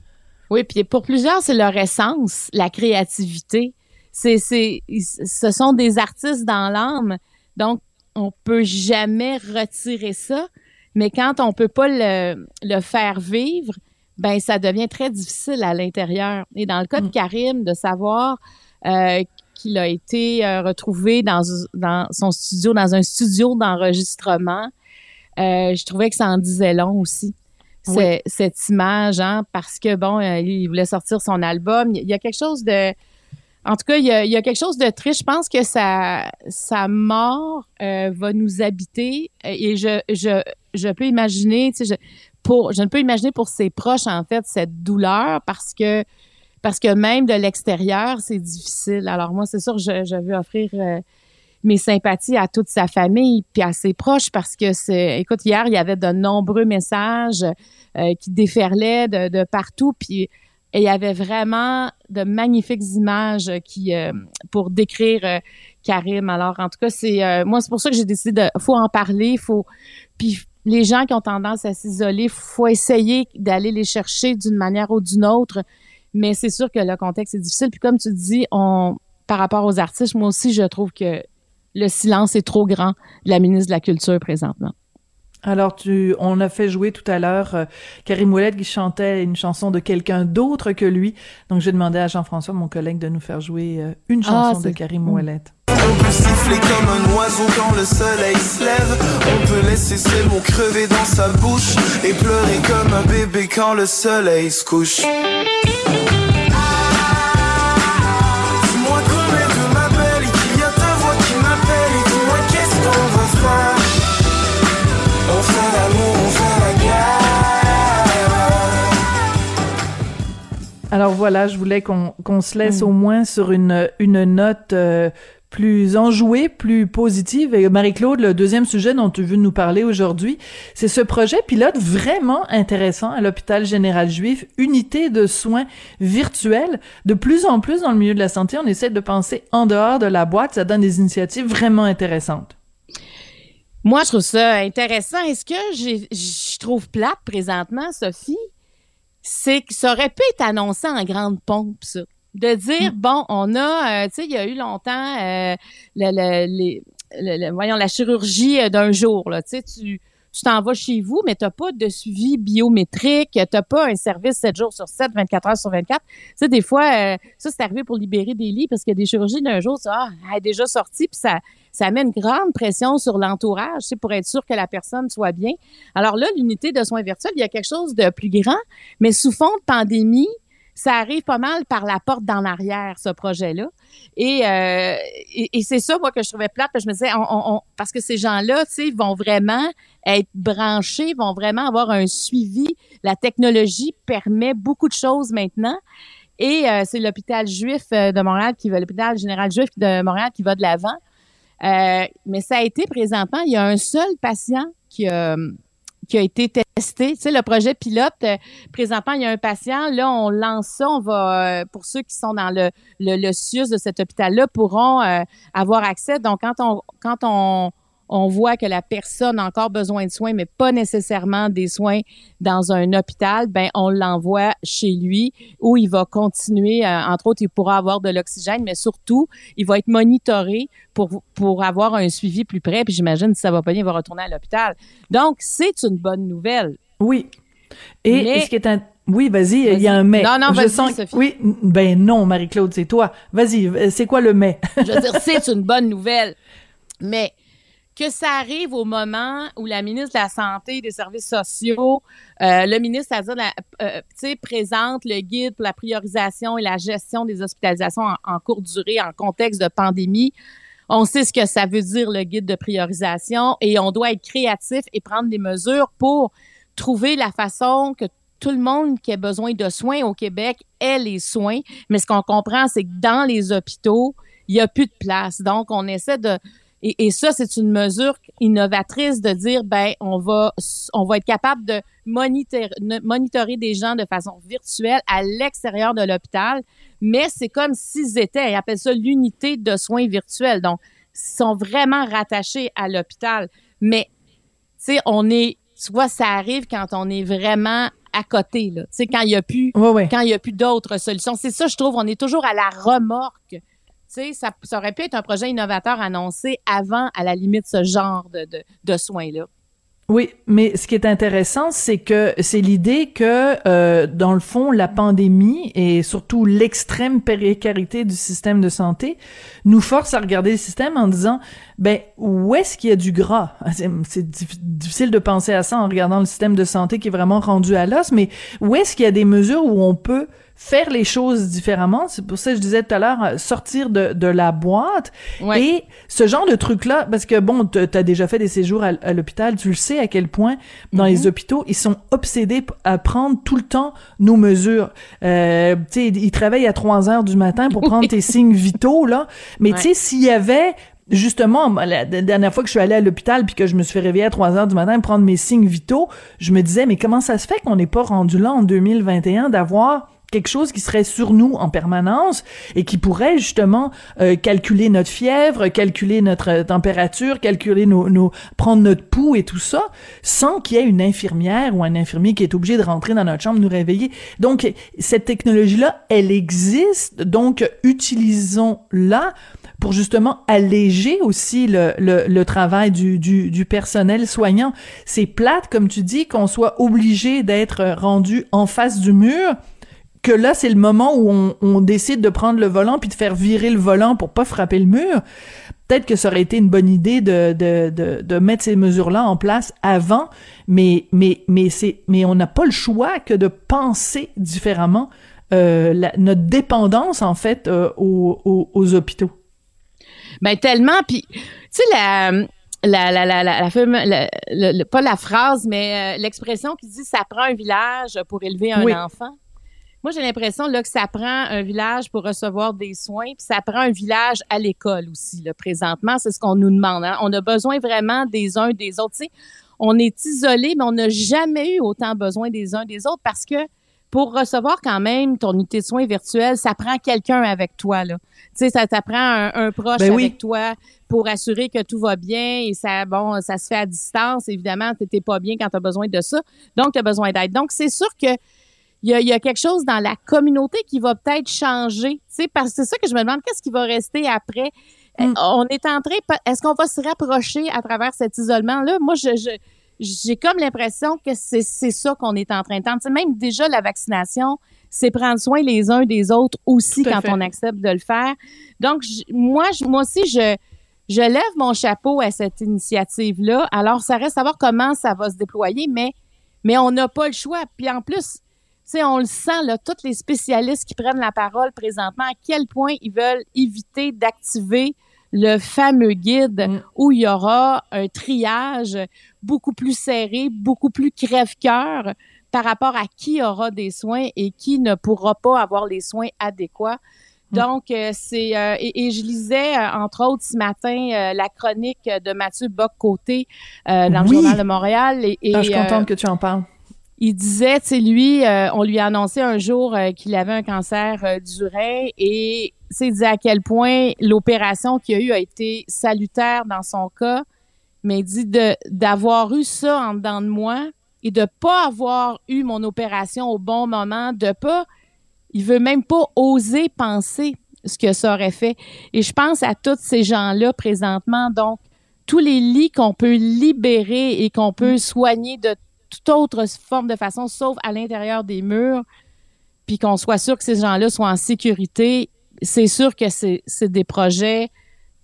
Oui, puis pour plusieurs, c'est leur essence, la créativité. C'est, c'est, ce sont des artistes dans l'âme, donc on peut jamais retirer ça. Mais quand on peut pas le, le faire vivre, ben ça devient très difficile à l'intérieur. Et dans le cas de mm. Karim, de savoir euh, qu'il a été euh, retrouvé dans, dans son studio, dans un studio d'enregistrement, euh, je trouvais que ça en disait long aussi. Cette image, hein, parce que bon, euh, il voulait sortir son album. Il y a quelque chose de, en tout cas, il y a, il y a quelque chose de triste. Je pense que sa, sa mort euh, va nous habiter et je, je, je peux imaginer, tu sais, je, je ne peux imaginer pour ses proches, en fait, cette douleur parce que, parce que même de l'extérieur, c'est difficile. Alors moi, c'est sûr, je, je veux offrir euh, mes sympathies à toute sa famille puis à ses proches parce que c'est, écoute, hier, il y avait de nombreux messages euh, qui déferlaient de, de partout puis et il y avait vraiment de magnifiques images qui euh, pour décrire Karim. Alors en tout cas, c'est moi c'est pour ça que j'ai décidé de faut en parler, faut puis les gens qui ont tendance à s'isoler, faut essayer d'aller les chercher d'une manière ou d'une autre. Mais c'est sûr que le contexte est difficile. Puis comme tu dis, on, par rapport aux artistes, moi aussi, je trouve que le silence est trop grand de la ministre de la Culture présentement. Alors, tu, on a fait jouer tout à l'heure euh, Karim Ouellet qui chantait une chanson de quelqu'un d'autre que lui. Donc, j'ai demandé à Jean-François, mon collègue, de nous faire jouer euh, une Ah, chanson de Karim Ouellet. On peut siffler comme un oiseau quand le soleil se lève. On peut laisser ses mots crever dans sa bouche et pleurer comme un bébé quand le soleil se couche. Alors voilà, je voulais qu'on qu'on se laisse au moins sur une, une note euh, plus enjouée, plus positive. Et Marie-Claude, le deuxième sujet dont tu veux nous parler aujourd'hui, c'est ce projet pilote vraiment intéressant à l'hôpital général juif, unité de soins virtuels. De plus en plus dans le milieu de la santé, on essaie de penser en dehors de la boîte. Ça donne des initiatives vraiment intéressantes. Moi, je trouve ça intéressant. Et ce que je trouve plate présentement, Sophie, c'est que ça aurait pu être annoncé en grande pompe, ça. De dire, bon, on a, euh, tu sais, il y a eu longtemps euh, le- le- les- le- le- voyons, la chirurgie euh, d'un jour, là. Tu sais, tu tu t'en vas chez vous, mais tu n'as pas de suivi biométrique, tu n'as pas un service 7 jours sur 7, 24 heures sur 24. Tu des fois, euh, ça, c'est arrivé pour libérer des lits parce qu'il y a des chirurgies d'un jour, ça, ah, est déjà sortie, puis ça, ça met une grande pression sur l'entourage, sais, pour être sûr que la personne soit bien. Alors là, l'unité de soins virtuels, il y a quelque chose de plus grand, mais sous fond de pandémie, ça arrive pas mal par la porte d'en arrière, ce projet-là. Et, euh, et, c'est ça, moi, que je trouvais plate. parce que Je me disais, on, parce que ces gens-là, tu sais, vont vraiment être branchés, vont vraiment avoir un suivi. La technologie permet beaucoup de choses maintenant. Et euh, c'est l'hôpital juif euh, de Montréal qui va, l'hôpital général juif de Montréal qui va de l'avant. Mais ça a été présentement, il y a un seul patient qui a, qui a été testé. Tu sais, le projet pilote, euh, présentement, il y a un patient. Là, on lance ça. On va, euh, pour ceux qui sont dans le, le, le de cet hôpital-là, pourront euh, avoir accès. Donc, quand on, quand on, on voit que la personne a encore besoin de soins, mais pas nécessairement des soins dans un hôpital, ben on l'envoie chez lui où il va continuer. euh, entre autres, il pourra avoir de l'oxygène, mais surtout, il va être monitoré pour pour avoir un suivi plus près. Puis j'imagine si ça va pas bien, il va retourner à l'hôpital. Donc c'est une bonne nouvelle. Oui. Et, Mais- et ce qui est un... Oui, vas-y, il y a un mais. Non, non, Je vas-y, sens Sophie. Oui, ben non, Marie-Claude, c'est toi. Vas-y, euh, c'est quoi le mais? Je veux dire, c'est une bonne nouvelle. Mais que ça arrive au moment où la ministre de la Santé et des Services sociaux, euh, le ministre, c'est-à-dire, euh, sais, présente le guide pour la priorisation et la gestion des hospitalisations en, en courte durée en contexte de pandémie. On sait ce que ça veut dire, le guide de priorisation, et on doit être créatif et prendre des mesures pour trouver la façon que tout le monde qui a besoin de soins au Québec ait les soins. Mais ce qu'on comprend, c'est que dans les hôpitaux, il n'y a plus de place. Donc, on essaie de... Et, et ça, c'est une mesure innovatrice de dire, ben, on va, on va être capable de monitorer, monitorer des gens de façon virtuelle à l'extérieur de l'hôpital, mais c'est comme s'ils étaient, ils appellent ça l'unité de soins virtuels. Donc, ils sont vraiment rattachés à l'hôpital. Mais, tu sais, on est, tu vois, ça arrive quand on est vraiment à côté, là. Tu sais, quand il n'y a plus, quand il y a plus d'autres solutions. C'est ça, je trouve, on est toujours à la remorque. Ça, aurait pu être un projet innovateur annoncé avant, à la limite, ce genre de, de, soins-là. Oui, mais ce qui est intéressant, c'est que c'est l'idée que, euh, dans le fond, la pandémie et surtout l'extrême précarité du système de santé nous force à regarder le système en disant, ben, où est-ce qu'il y a du gras? C'est c'est dif- difficile de penser à ça en regardant le système de santé qui est vraiment rendu à l'os, mais où est-ce qu'il y a des mesures où on peut faire les choses différemment? C'est pour ça que je disais tout à l'heure, euh, sortir de, de la boîte. Ouais. Et ce genre de truc-là, parce que bon, t'as déjà fait des séjours à, à l'hôpital, tu le sais à quel point dans les hôpitaux, ils sont obsédés à prendre tout le temps nos mesures. Euh, tu sais, ils travaillent à 3 heures du matin pour prendre tes signes vitaux, là. Mais tu sais, s'il y avait justement, la, dernière fois que je suis allée à l'hôpital puis que je me suis fait réveiller à 3 heures du matin pour prendre mes signes vitaux, je me disais, mais comment ça se fait qu'on n'est pas rendu là en 2021 d'avoir quelque chose qui serait sur nous en permanence et qui pourrait justement euh, calculer notre fièvre, calculer notre température, calculer nos, nos prendre notre pouls et tout ça, sans qu'il y ait une infirmière ou un infirmier qui est obligé de rentrer dans notre chambre nous réveiller. Donc cette technologie-là, elle existe, donc utilisons-la pour justement alléger aussi le, le, le travail du, du, du, personnel soignant. C'est plate, comme tu dis, qu'on soit obligé d'être rendu en face du mur que là, c'est le moment où on, on, décide de prendre le volant puis de faire virer le volant pour pas frapper le mur. Peut-être que ça aurait été une bonne idée de, de, de, de mettre ces mesures-là en place avant, mais, mais, mais, c'est, mais on n'a pas le choix que de penser différemment euh, la, notre dépendance, en fait, euh, aux, aux, aux, hôpitaux. Ben tellement, puis, tu sais, la la, la, la, la, la, pas la phrase, mais euh, l'expression qui dit ça prend un village pour élever un enfant. Moi, j'ai l'impression là, que ça prend un village pour recevoir des soins, puis ça prend un village à l'école aussi. Là, présentement, c'est ce qu'on nous demande. Hein. On a besoin vraiment des uns des autres. Tu sais, on est isolé, mais on n'a jamais eu autant besoin des uns des autres parce que pour recevoir quand même ton unité de soins virtuelle, ça prend quelqu'un avec toi. Là. Tu sais, ça t'apprend un, un, proche ben avec oui. toi pour assurer que tout va bien et ça, bon, ça se fait à distance. Évidemment, t'étais pas bien quand tu as besoin de ça. Donc, tu as besoin d'aide. Donc, c'est sûr que il y, a, il y a, quelque chose dans la communauté qui va peut-être changer. Parce que c'est ça que je me demande, qu'est-ce qui va rester après? Mm. On est en train, est-ce qu'on va se rapprocher à travers cet isolement-là? Moi, je, je j'ai comme l'impression que c'est ça qu'on est en train de tenter. Même déjà la vaccination, c'est prendre soin les uns des autres aussi quand fait. on accepte de le faire. Donc, moi, moi aussi, je, je lève mon chapeau à cette initiative-là. Alors, ça reste à voir comment ça va se déployer, mais, mais on n'a pas le choix. Puis en plus, sais, on le sent, là, tous les spécialistes qui prennent la parole présentement, à quel point ils veulent éviter d'activer le fameux guide mm. où il y aura un triage beaucoup plus serré, beaucoup plus crève-cœur par rapport à qui aura des soins et qui ne pourra pas avoir les soins adéquats. Donc, euh, c'est euh, et, et, je lisais euh, entre autres ce matin la chronique de Mathieu Bock-Côté dans oui. le journal de Montréal. Et, et ah, je suis contente que tu en parles. Il disait, tu sais, lui, on lui a annoncé un jour qu'il avait un cancer du rein et il disait à quel point l'opération qu'il a eue a été salutaire dans son cas, mais il dit de d'avoir eu ça en dedans de moi et de pas avoir eu mon opération au bon moment, de pas il veut même pas oser penser ce que ça aurait fait. Et je pense à tous ces gens-là présentement. Donc, tous les lits qu'on peut libérer et qu'on peut soigner de toute autre forme de façon, sauf à l'intérieur des murs, puis qu'on soit sûr que ces gens-là soient en sécurité, c'est sûr que c'est des projets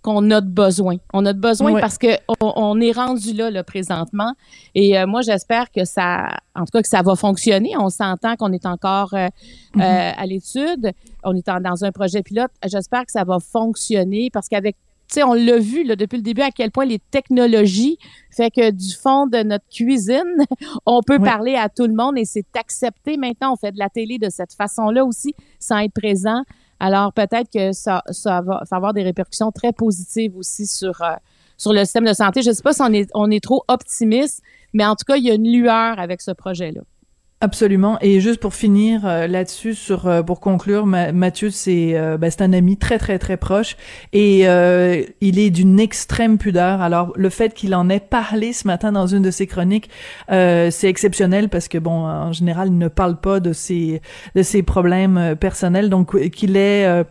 qu'on a de besoin. On a de besoin oui. parce que on, on, est rendu là, là présentement. Et euh, moi, j'espère que ça, en tout cas, que ça va fonctionner. On s'entend qu'on est encore euh, mm -hmm. euh, à l'étude. On est en, dans un projet pilote. J'espère que ça va fonctionner parce qu'avec tu sais, on l'a vu là, depuis le début à quel point les technologies fait que du fond de notre cuisine, on peut oui. parler à tout le monde et c'est accepté maintenant. On fait de la télé de cette façon-là aussi, sans être présent. Alors peut-être que ça, ça, va, ça va avoir des répercussions très positives aussi sur, euh, sur le système de santé. Je ne sais pas si on est, on est trop optimiste, mais en tout cas, il y a une lueur avec ce projet-là. Absolument. Et juste pour finir euh, là-dessus, sur euh, pour conclure, Ma Mathieu, c'est euh, ben, un ami très très très proche et euh, il est d'une extrême pudeur. Alors le fait qu'il en ait parlé ce matin dans une de ses chroniques, c'est exceptionnel parce que bon, en général, il ne parle pas de ses de ses problèmes personnels. Donc qu'il ait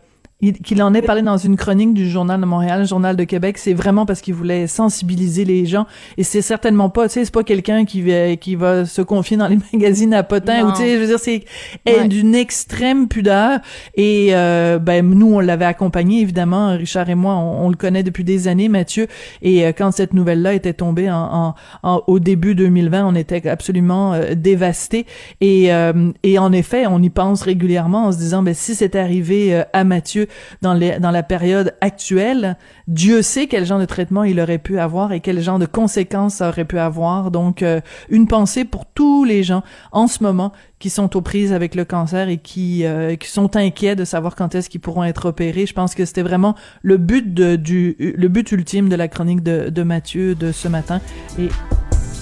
qu'il en ait parlé dans une chronique du Journal de Montréal, le Journal de Québec, c'est vraiment parce qu'il voulait sensibiliser les gens. Et c'est certainement pas, tu sais, c'est pas quelqu'un qui va, qui va se confier dans les magazines à potins, ou tu sais, je veux dire, c'est ouais. d'une extrême pudeur. Et euh, ben nous, on l'avait accompagné, évidemment, Richard et moi, on, on, le connaît depuis des années, Mathieu. Et euh, quand cette nouvelle-là était tombée en, en, en, au début 2020, on était absolument euh, dévastés. Et, euh, et en effet, on y pense régulièrement en se disant, ben si c'était arrivé euh, à Mathieu, dans, la période actuelle, Dieu sait quel genre de traitement il aurait pu avoir et quel genre de conséquences ça aurait pu avoir. Donc, euh, une pensée pour tous les gens en ce moment qui sont aux prises avec le cancer et qui, euh, sont inquiets de savoir quand est-ce qu'ils pourront être opérés. Je pense que c'était vraiment le but du le but ultime de la chronique de, de Mathieu de ce matin. Et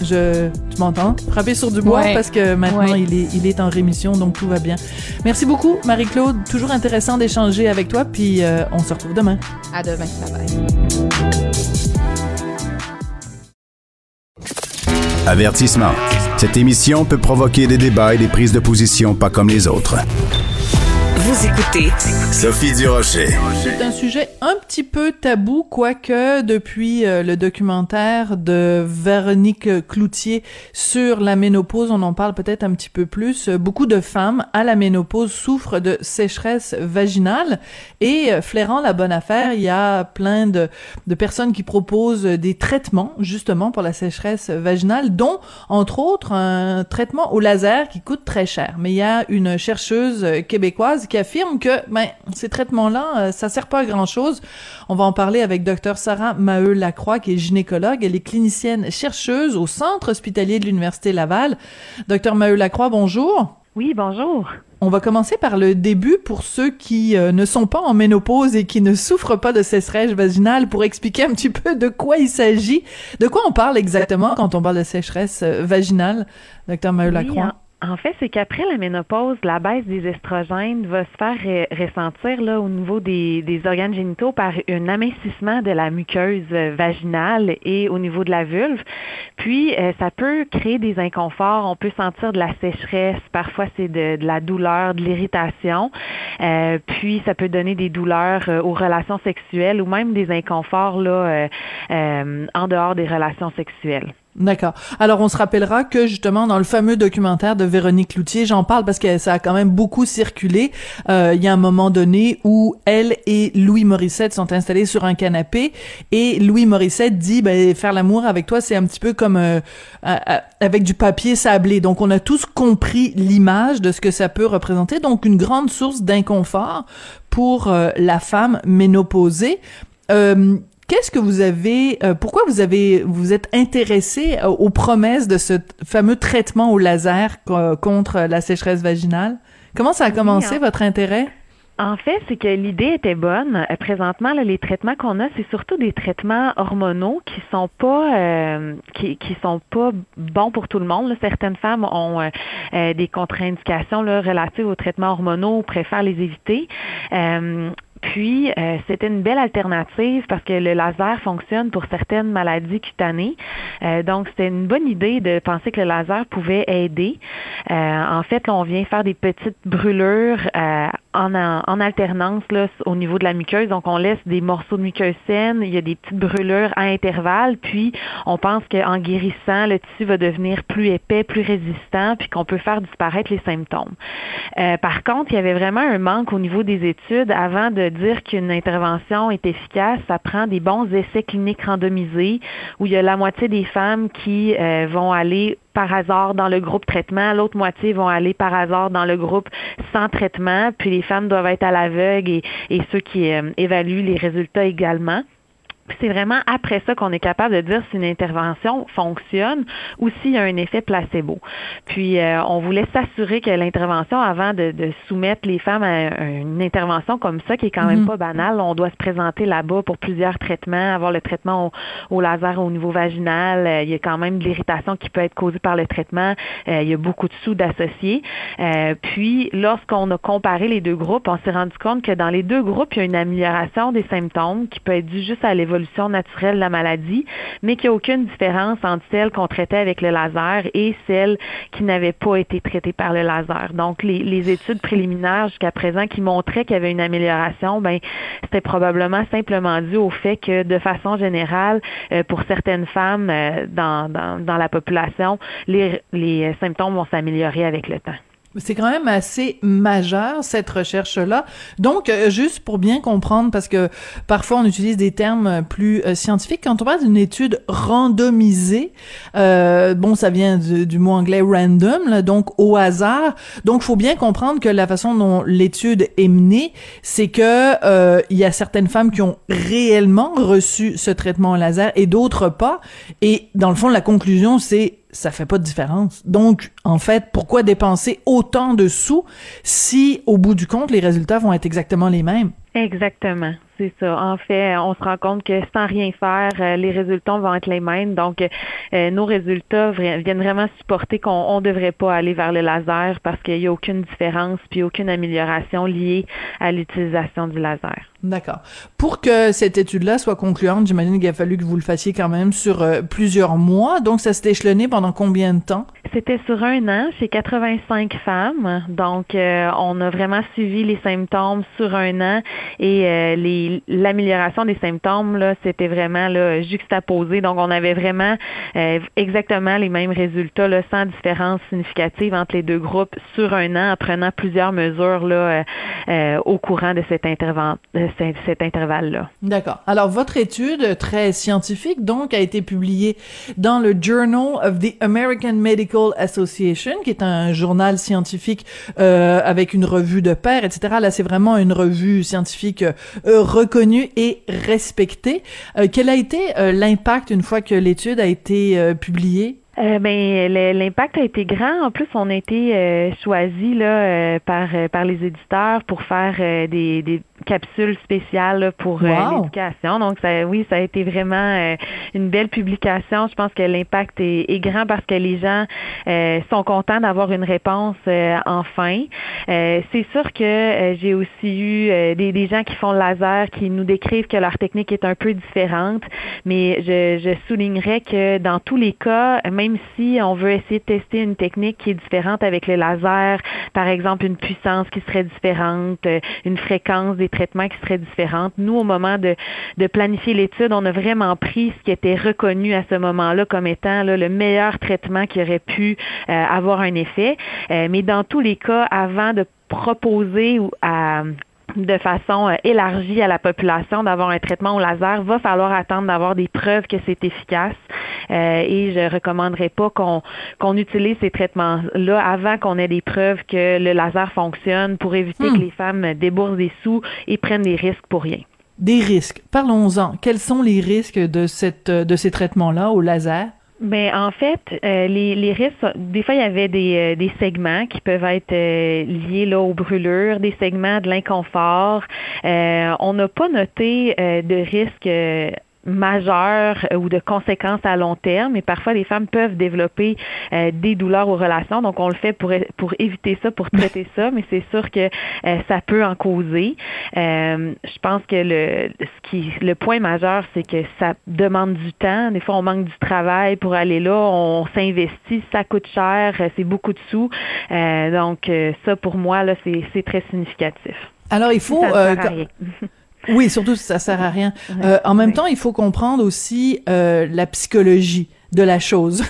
Je, tu m'entends? Frapper sur du bois Ouais. parce que maintenant Ouais. il, est, il est en rémission, donc tout va bien. Merci beaucoup, Marie-Claude. Toujours intéressant d'échanger avec toi, puis euh, on se retrouve demain. À demain. Bye bye. Avertissement. Cette émission peut provoquer des débats et des prises de position pas comme les autres. Vous écoutez Sophie Durocher. C'est un sujet un petit peu tabou, quoique depuis euh, le documentaire de Véronique Cloutier sur la ménopause, on en parle peut-être un petit peu plus. Beaucoup de femmes à la ménopause souffrent de sécheresse vaginale et euh, flairant la bonne affaire, il y a plein de, de personnes qui proposent des traitements justement pour la sécheresse vaginale, dont entre autres un traitement au laser qui coûte très cher. Mais il y a une chercheuse euh, québécoise qui affirme que ben, ces traitements-là, euh, ça sert pas à grand-chose. On va en parler avec Dr Sarah Maheu-Lacroix, qui est gynécologue. Elle est clinicienne chercheuse au Centre hospitalier de l'Université Laval. Dr Maheu-Lacroix, bonjour. Oui, bonjour. On va commencer par le début pour ceux qui euh, ne sont pas en ménopause et qui ne souffrent pas de sécheresse vaginale pour expliquer un petit peu de quoi il s'agit. De quoi on parle exactement quand on parle de sécheresse euh, vaginale, docteur Maheu-Lacroix? Oui, en, fait, c'est qu'après la ménopause, la baisse des estrogènes va se faire ressentir là, au niveau des, organes génitaux par un amincissement de la muqueuse vaginale et au niveau de la vulve. Puis, euh, ça peut créer des inconforts. On peut sentir de la sécheresse. Parfois, c'est de, la douleur, de l'irritation. Euh, puis, ça peut donner des douleurs euh, aux relations sexuelles ou même des inconforts en dehors des relations sexuelles. D'accord. Alors, on se rappellera que justement dans le fameux documentaire de Véronique Cloutier, j'en parle parce que ça a quand même beaucoup circulé. Euh, Il y a un moment donné où elle et Louis Morissette sont installés sur un canapé et Louis Morissette dit ben, faire l'amour avec toi, c'est un petit peu comme euh, avec du papier sablé. Donc, on a tous compris l'image de ce que ça peut représenter. Donc, une grande source d'inconfort pour euh, la femme ménopausée. Euh, Qu'est-ce que vous avez, euh, pourquoi vous avez, vous êtes intéressé euh, aux promesses de ce fameux traitement au laser co- contre la sécheresse vaginale? Comment ça a commencé hein. votre intérêt? En fait, c'est que l'idée était bonne. Euh, Présentement, là, les traitements qu'on a, c'est surtout des traitements hormonaux qui sont pas euh, qui, qui sont pas bons pour tout le monde. là. Certaines femmes ont euh, des contre-indications relatives aux traitements hormonaux ou préfèrent les éviter. Euh, puis, euh, c'était une belle alternative parce que le laser fonctionne pour certaines maladies cutanées. Euh, donc, c'était une bonne idée de penser que le laser pouvait aider. Euh, en fait, on vient faire des petites brûlures euh, en, alternance au niveau de la muqueuse. Donc, on laisse des morceaux de muqueuse saine. Il y a des petites brûlures à intervalles. Puis, on pense qu'en guérissant, le tissu va devenir plus épais, plus résistant, puis qu'on peut faire disparaître les symptômes. Euh, par contre, il y avait vraiment un manque au niveau des études. Avant de dire qu'une intervention est efficace, ça prend des bons essais cliniques randomisés où il y a la moitié des femmes qui euh, vont aller par hasard dans le groupe traitement, l'autre moitié vont aller par hasard dans le groupe sans traitement, puis les femmes doivent être à l'aveugle et, ceux qui euh, évaluent les résultats également. Puis c'est vraiment après ça qu'on est capable de dire si une intervention fonctionne ou s'il y a un effet placebo. Puis euh, on voulait s'assurer que l'intervention, avant de, de soumettre les femmes à une intervention comme ça, qui est quand même Mhm. pas banale, on doit se présenter là-bas pour plusieurs traitements, avoir le traitement au, au laser au niveau vaginal. Euh, il y a quand même de l'irritation qui peut être causée par le traitement. Euh, il y a beaucoup de sous d'associés. Euh, puis lorsqu'on a comparé les deux groupes, on s'est rendu compte que dans les deux groupes, il y a une amélioration des symptômes qui peut être due juste à l'évolution naturelle de la maladie, mais qu'il n'y a aucune différence entre celles qu'on traitait avec le laser et celles qui n'avaient pas été traitées par le laser. Donc, les, études préliminaires jusqu'à présent qui montraient qu'il y avait une amélioration, ben, c'était probablement simplement dû au fait que, de façon générale, euh, pour certaines femmes euh, dans, la population, les, les symptômes vont s'améliorer avec le temps. C'est quand même assez majeur cette recherche-là. Donc, euh, juste pour bien comprendre, parce que parfois on utilise des termes euh, plus euh, scientifiques, quand on parle d'une étude randomisée, euh, bon, ça vient du, mot anglais random, là, donc au hasard. Donc, faut bien comprendre que la façon dont l'étude est menée, c'est que il y a certaines femmes qui ont réellement reçu ce traitement au laser et d'autres pas. Et dans le fond, la conclusion, c'est ça fait pas de différence. Donc, en fait, pourquoi dépenser autant de sous si, au bout du compte, les résultats vont être exactement les mêmes? Exactement. C'est ça. En fait, on se rend compte que sans rien faire, euh, les résultats vont être les mêmes. Donc, euh, nos résultats viennent vraiment supporter qu'on ne devrait pas aller vers le laser parce qu'il n'y a aucune différence puis aucune amélioration liée à l'utilisation du laser. D'accord. Pour que cette étude-là soit concluante, j'imagine qu'il a fallu que vous le fassiez quand même sur euh, plusieurs mois. Donc, ça s'est échelonné pendant combien de temps? C'était sur un an chez 85 femmes. Donc, euh, on a vraiment suivi les symptômes sur un an et euh, l'amélioration des symptômes, là, c'était vraiment là, juxtaposé. Donc, on avait vraiment exactement les mêmes résultats, là, sans différence significative entre les deux groupes sur un an, en prenant plusieurs mesures là, au courant de cet, interven- de cet- intervalle-là. D'accord. Alors, votre étude, très scientifique, donc, a été publiée dans le Journal of the American Medical Association, qui est un journal scientifique euh, avec une revue de pair, etc. Là, c'est vraiment une revue scientifique euh, reconnue et respectée. Euh, quel a été euh, l'impact une fois que l'étude a été euh, publiée? Euh, ben, l'impact a été grand. En plus, on a été euh, choisi là euh, par euh, par les éditeurs pour faire euh, des, des capsules spéciales là, pour euh, Wow. l'éducation. Donc, ça, oui, ça a été vraiment euh, une belle publication. Je pense que l'impact est, est grand parce que les gens euh, sont contents d'avoir une réponse euh, enfin. Euh, c'est sûr que euh, j'ai aussi eu euh, des, des gens qui font le laser qui nous décrivent que leur technique est un peu différente, mais je, je soulignerais que dans tous les cas, même si on veut essayer de tester une technique qui est différente avec le laser, par exemple une puissance qui serait différente, euh, une fréquence des traitements qui serait différente, nous, au moment de, de planifier l'étude, on a vraiment pris ce qui était reconnu à ce moment-là comme étant là, le meilleur traitement qui aurait pu euh, avoir un effet. Euh, mais dans tous les cas, avant de proposer ou à de façon euh, élargie à la population d'avoir un traitement au laser, va falloir attendre d'avoir des preuves que c'est efficace. Euh, et je recommanderais pas qu'on qu'on utilise ces traitements-là avant qu'on ait des preuves que le laser fonctionne pour éviter Hmm. que les femmes déboursent des sous et prennent des risques pour rien. Des risques. Parlons-en. Quels sont les risques de cette de ces traitements-là au laser? Ben en fait, euh, les, les risques, des fois il y avait des, euh, des segments qui peuvent être euh, liés là aux brûlures, des segments de l'inconfort. Euh, on n'a pas noté euh, de risques majeurs euh, ou de conséquences à long terme, mais parfois les femmes peuvent développer euh, des douleurs aux relations. Donc on le fait pour pour éviter ça, pour traiter ça, mais c'est sûr que euh, ça peut en causer. Euh, je pense que le ce qui le point majeur, c'est que ça demande du temps. Des fois, on manque du travail pour aller là, on s'investit, ça coûte cher, euh, c'est beaucoup de sous. Euh, donc ça, pour moi, là, c'est c'est très significatif. Alors, il faut... Ça Oui, surtout ça sert à rien. Euh, en même temps, il faut comprendre aussi euh, la psychologie de la chose.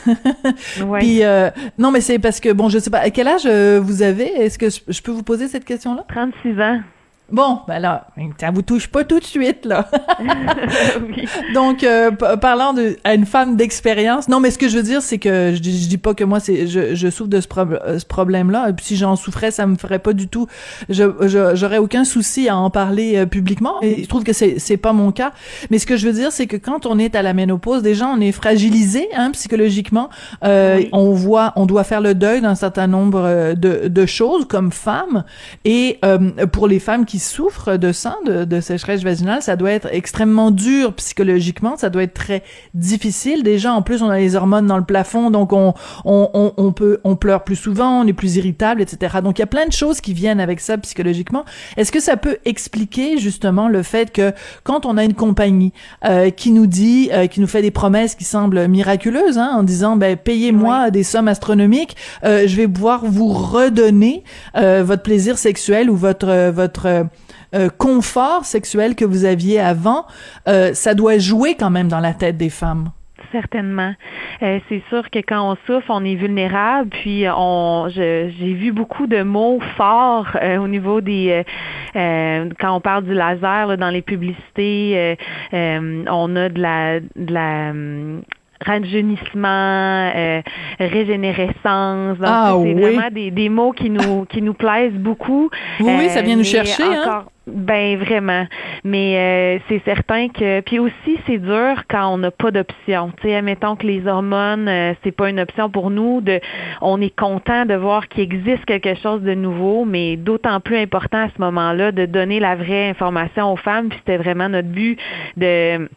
Puis euh, non, mais c'est parce que bon, je sais pas à quel âge euh, vous avez? Est-ce que je, je peux vous poser cette question-là? 36 ans. Bon, ben là, ça vous touche pas tout de suite là. oui. Donc, euh, parlant de à une femme d'expérience, non, mais ce que je veux dire, c'est que je, dis- je dis pas que moi, c'est je, je souffre de ce, prob- euh, ce problème-là. Et puis, si j'en souffrais, ça me ferait pas du tout. Je j'aurais aucun souci à en parler euh, publiquement. Et je trouve que c'est c'est pas mon cas. Mais ce que je veux dire, c'est que quand on est à la ménopause, déjà, on est fragilisé, hein, psychologiquement. Euh, Oui. On voit, on doit faire le deuil d'un certain nombre euh, de, de choses comme femme. Et euh, pour les femmes qui souffrent de ça, de, de sécheresse vaginale, ça doit être extrêmement dur psychologiquement. Ça doit être très difficile. Déjà, en plus, on a les hormones dans le plafond, donc on, on, on, on peut, on pleure plus souvent, on est plus irritable, etc. Donc, il y a plein de choses qui viennent avec ça psychologiquement. Est-ce que ça peut expliquer justement le fait que quand on a une compagnie euh, qui nous dit, euh, qui nous fait des promesses qui semblent miraculeuses, hein, en disant, ben, payez-moi des sommes astronomiques, euh, je vais pouvoir vous redonner euh, votre plaisir sexuel ou votre euh, votre euh, euh, confort sexuel que vous aviez avant, euh, ça doit jouer quand même dans la tête des femmes. Certainement. Euh, c'est sûr que quand on souffre, on est vulnérable. Puis on, je- j'ai vu beaucoup de mots forts euh, au niveau des, euh, euh, quand on parle du laser là, dans les publicités, euh, euh, on a de la, de la hum, rajeunissement, euh, régénérescence. Donc, Ah, c'est oui. vraiment des, des mots qui nous qui nous plaisent beaucoup. Oui, oui, ça vient nous mais chercher, hein? Ben vraiment, mais euh, c'est certain que puis aussi c'est dur quand on n'a pas d'option. Tu sais, admettons que les hormones euh, c'est pas une option pour nous. De, on est content de voir qu'il existe quelque chose de nouveau, mais d'autant plus important à ce moment-là de donner la vraie information aux femmes. Puis c'était vraiment notre but de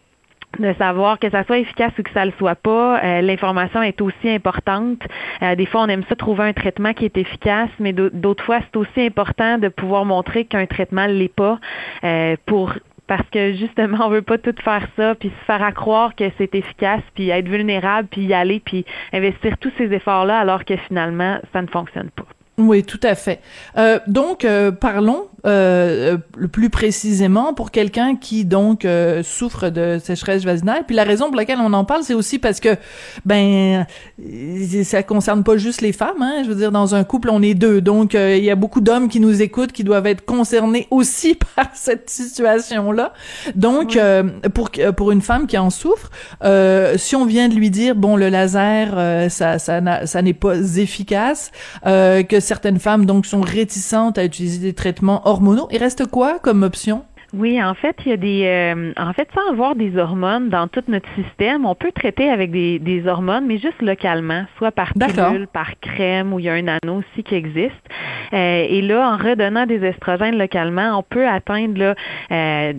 de savoir que ça soit efficace ou que ça le soit pas, euh, l'information est aussi importante. Euh, des fois, on aime ça trouver un traitement qui est efficace, mais d'au- d'autres fois, c'est aussi important de pouvoir montrer qu'un traitement l'est pas euh, pour parce que justement, on veut pas tout faire ça, puis se faire à croire que c'est efficace, puis être vulnérable, puis y aller, puis investir tous ces efforts-là, alors que finalement, ça ne fonctionne pas. Oui, tout à fait. Euh, donc, euh, parlons euh, euh, plus précisément pour quelqu'un qui donc euh, souffre de sécheresse vaginale. Puis la raison pour laquelle on en parle, c'est aussi parce que ben euh, ça concerne pas juste les femmes. Hein, je veux dire, dans un couple, on est deux, donc euh, il y a beaucoup d'hommes qui nous écoutent, qui doivent être concernés aussi par cette situation-là. Donc, euh, pour pour une femme qui en souffre, euh, si on vient de lui dire bon le laser, euh, ça ça n'a- ça n'est pas efficace, euh, que certaines femmes donc sont réticentes à utiliser des traitements hormonaux, il reste quoi comme option? Oui, en fait, il y a des, euh, en fait, sans avoir des hormones dans tout notre système, on peut traiter avec des, des hormones, mais juste localement, soit par pilule, par crème, ou il y a un anneau aussi qui existe. Euh, et là, en redonnant des estrogènes localement, on peut atteindre là, euh,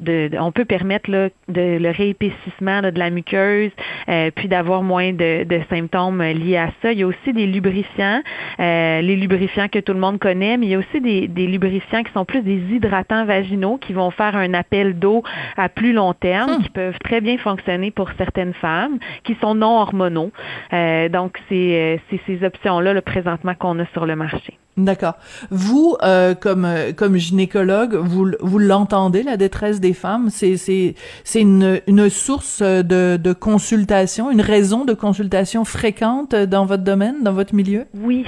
de, de- on peut permettre là, de le réépaississement là, de la muqueuse, euh, puis d'avoir moins de, de symptômes liés à ça. Il y a aussi des lubrifiants, euh, les lubrifiants que tout le monde connaît, mais il y a aussi des, des lubrifiants qui sont plus des hydratants vaginaux qui vont faire un appel d'eau à plus long terme, qui peuvent très bien fonctionner pour certaines femmes qui sont non hormonaux. Euh, donc, c'est euh, c'est ces options-là là, présentement qu'on a sur le marché. D'accord. Vous, euh, comme comme gynécologue, vous vous l'entendez la détresse des femmes? C'est c'est c'est une une source de de consultation, une raison de consultation fréquente dans votre domaine, dans votre milieu? Oui,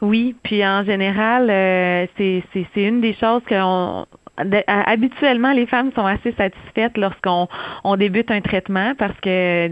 oui. Puis en général, euh, c'est c'est- c'est une des choses qu'on habituellement les femmes sont assez satisfaites lorsqu'on on débute un traitement parce que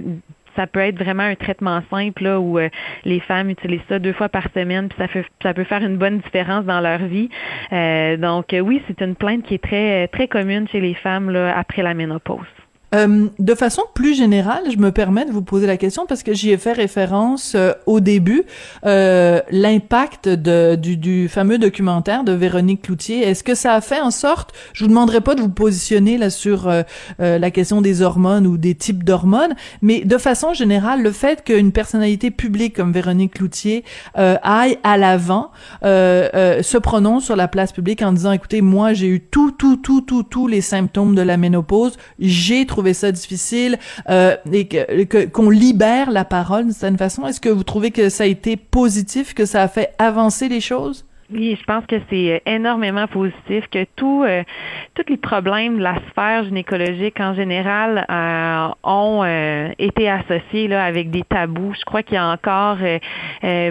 ça peut être vraiment un traitement simple là, où euh, les femmes utilisent ça deux fois par semaine puis ça fait ça peut faire une bonne différence dans leur vie. Euh, donc euh, oui, c'est une plainte qui est très très commune chez les femmes là, après la ménopause. Euh, de façon plus générale, je me permets de vous poser la question parce que j'y ai fait référence euh, au début, euh, l'impact du, fameux documentaire de Véronique Cloutier. Est-ce que ça a fait en sorte, je vous demanderai pas de vous positionner là sur la question des hormones ou des types d'hormones, mais de façon générale, le fait qu'une personnalité publique comme Véronique Cloutier aille à l'avant, se prononce sur la place publique en disant, écoutez, moi j'ai eu tout, tout, tout, tout, tous les symptômes de la ménopause, j'ai ça difficile, euh, et que qu'on libère la parole d'une certaine façon? Est-ce que vous trouvez que ça a été positif, que ça a fait avancer les choses? Oui, je pense que c'est euh, énormément positif, que tout, euh, tous les problèmes de la sphère gynécologique en général ont été associés là, avec des tabous. Je crois qu'il y a encore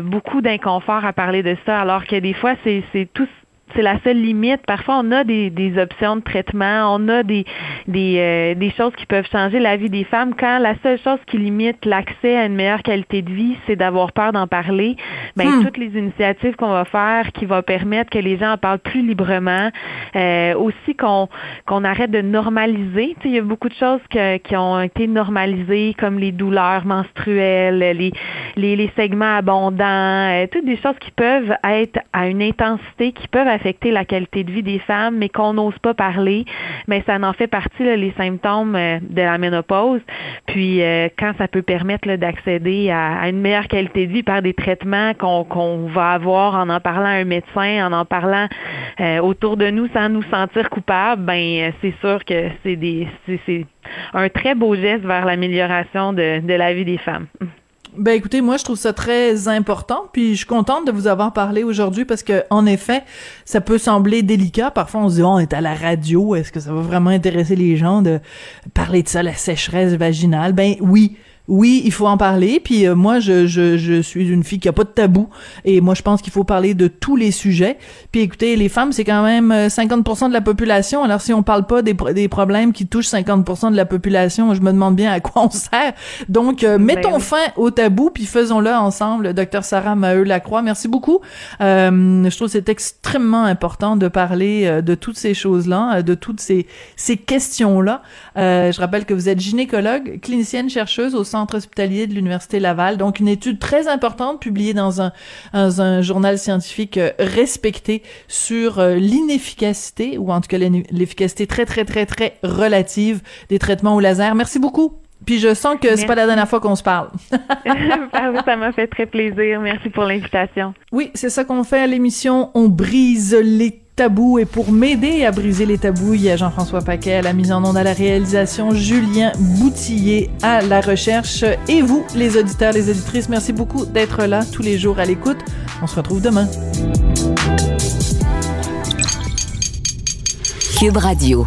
beaucoup d'inconfort à parler de ça, alors que des fois, c'est c'est tout c'est la seule limite. Parfois, on a des, des options de traitement, on a des, des, euh, des choses qui peuvent changer la vie des femmes. Quand la seule chose qui limite l'accès à une meilleure qualité de vie, c'est d'avoir peur d'en parler, ben Hmm. toutes les initiatives qu'on va faire qui vont permettre que les gens en parlent plus librement, euh, aussi qu'on qu'on arrête de normaliser. Tu sais, il y a beaucoup de choses que- qui ont été normalisées, comme les douleurs menstruelles, les, les, les segments abondants, euh, toutes des choses qui peuvent être à une intensité, qui peuvent affecter la qualité de vie des femmes, mais qu'on n'ose pas parler. Mais ça en fait partie, là, les symptômes euh, de la ménopause. Puis euh, quand ça peut permettre d'accéder à, une meilleure qualité de vie par des traitements qu'on va avoir en en parlant à un médecin, en en parlant euh, autour de nous sans nous sentir coupables, ben c'est sûr que c'est des c'est un très beau geste vers l'amélioration de la vie des femmes. Ben écoutez, moi je trouve ça très important, puis je suis contente de vous avoir parlé aujourd'hui parce que en effet, ça peut sembler délicat. Parfois on se dit oh, on est à la radio, est-ce que ça va vraiment intéresser les gens de parler de ça, la sécheresse vaginale? Ben oui, oui, il faut en parler. Puis euh, moi, je, je, je suis une fille qui a pas de tabou. Et moi, je pense qu'il faut parler de tous les sujets. Puis écoutez, les femmes, c'est quand même 50% de la population. Alors si on parle pas des, des problèmes qui touchent 50% de la population, je me demande bien à quoi on sert. Donc, Ben mettons fin au tabou, puis faisons-le ensemble. Docteur Sarah Maheu-Lacroix, merci beaucoup. Euh, je trouve que c'est extrêmement important de parler euh, de toutes ces choses-là, euh, de toutes ces, ces questions-là. Euh, je rappelle que vous êtes gynécologue, clinicienne chercheuse au Centre hospitalier de l'Université Laval. Donc, une étude très importante publiée dans un, dans un journal scientifique euh, respecté sur euh, l'inefficacité, ou en tout cas l'efficacité très, très, très, très relative des traitements au laser. Merci beaucoup. Puis je sens que c'est pas la dernière fois qu'on se parle. Ça m'a fait très plaisir. Merci pour l'invitation. Oui, c'est ça qu'on fait à l'émission. On brise les Et pour m'aider à briser les tabous, il y a Jean-François Paquet à la mise en onde, à la réalisation, Julien Boutillier à la recherche. Et vous, les auditeurs, les auditrices, merci beaucoup d'être là tous les jours à l'écoute. On se retrouve demain. Cube Radio.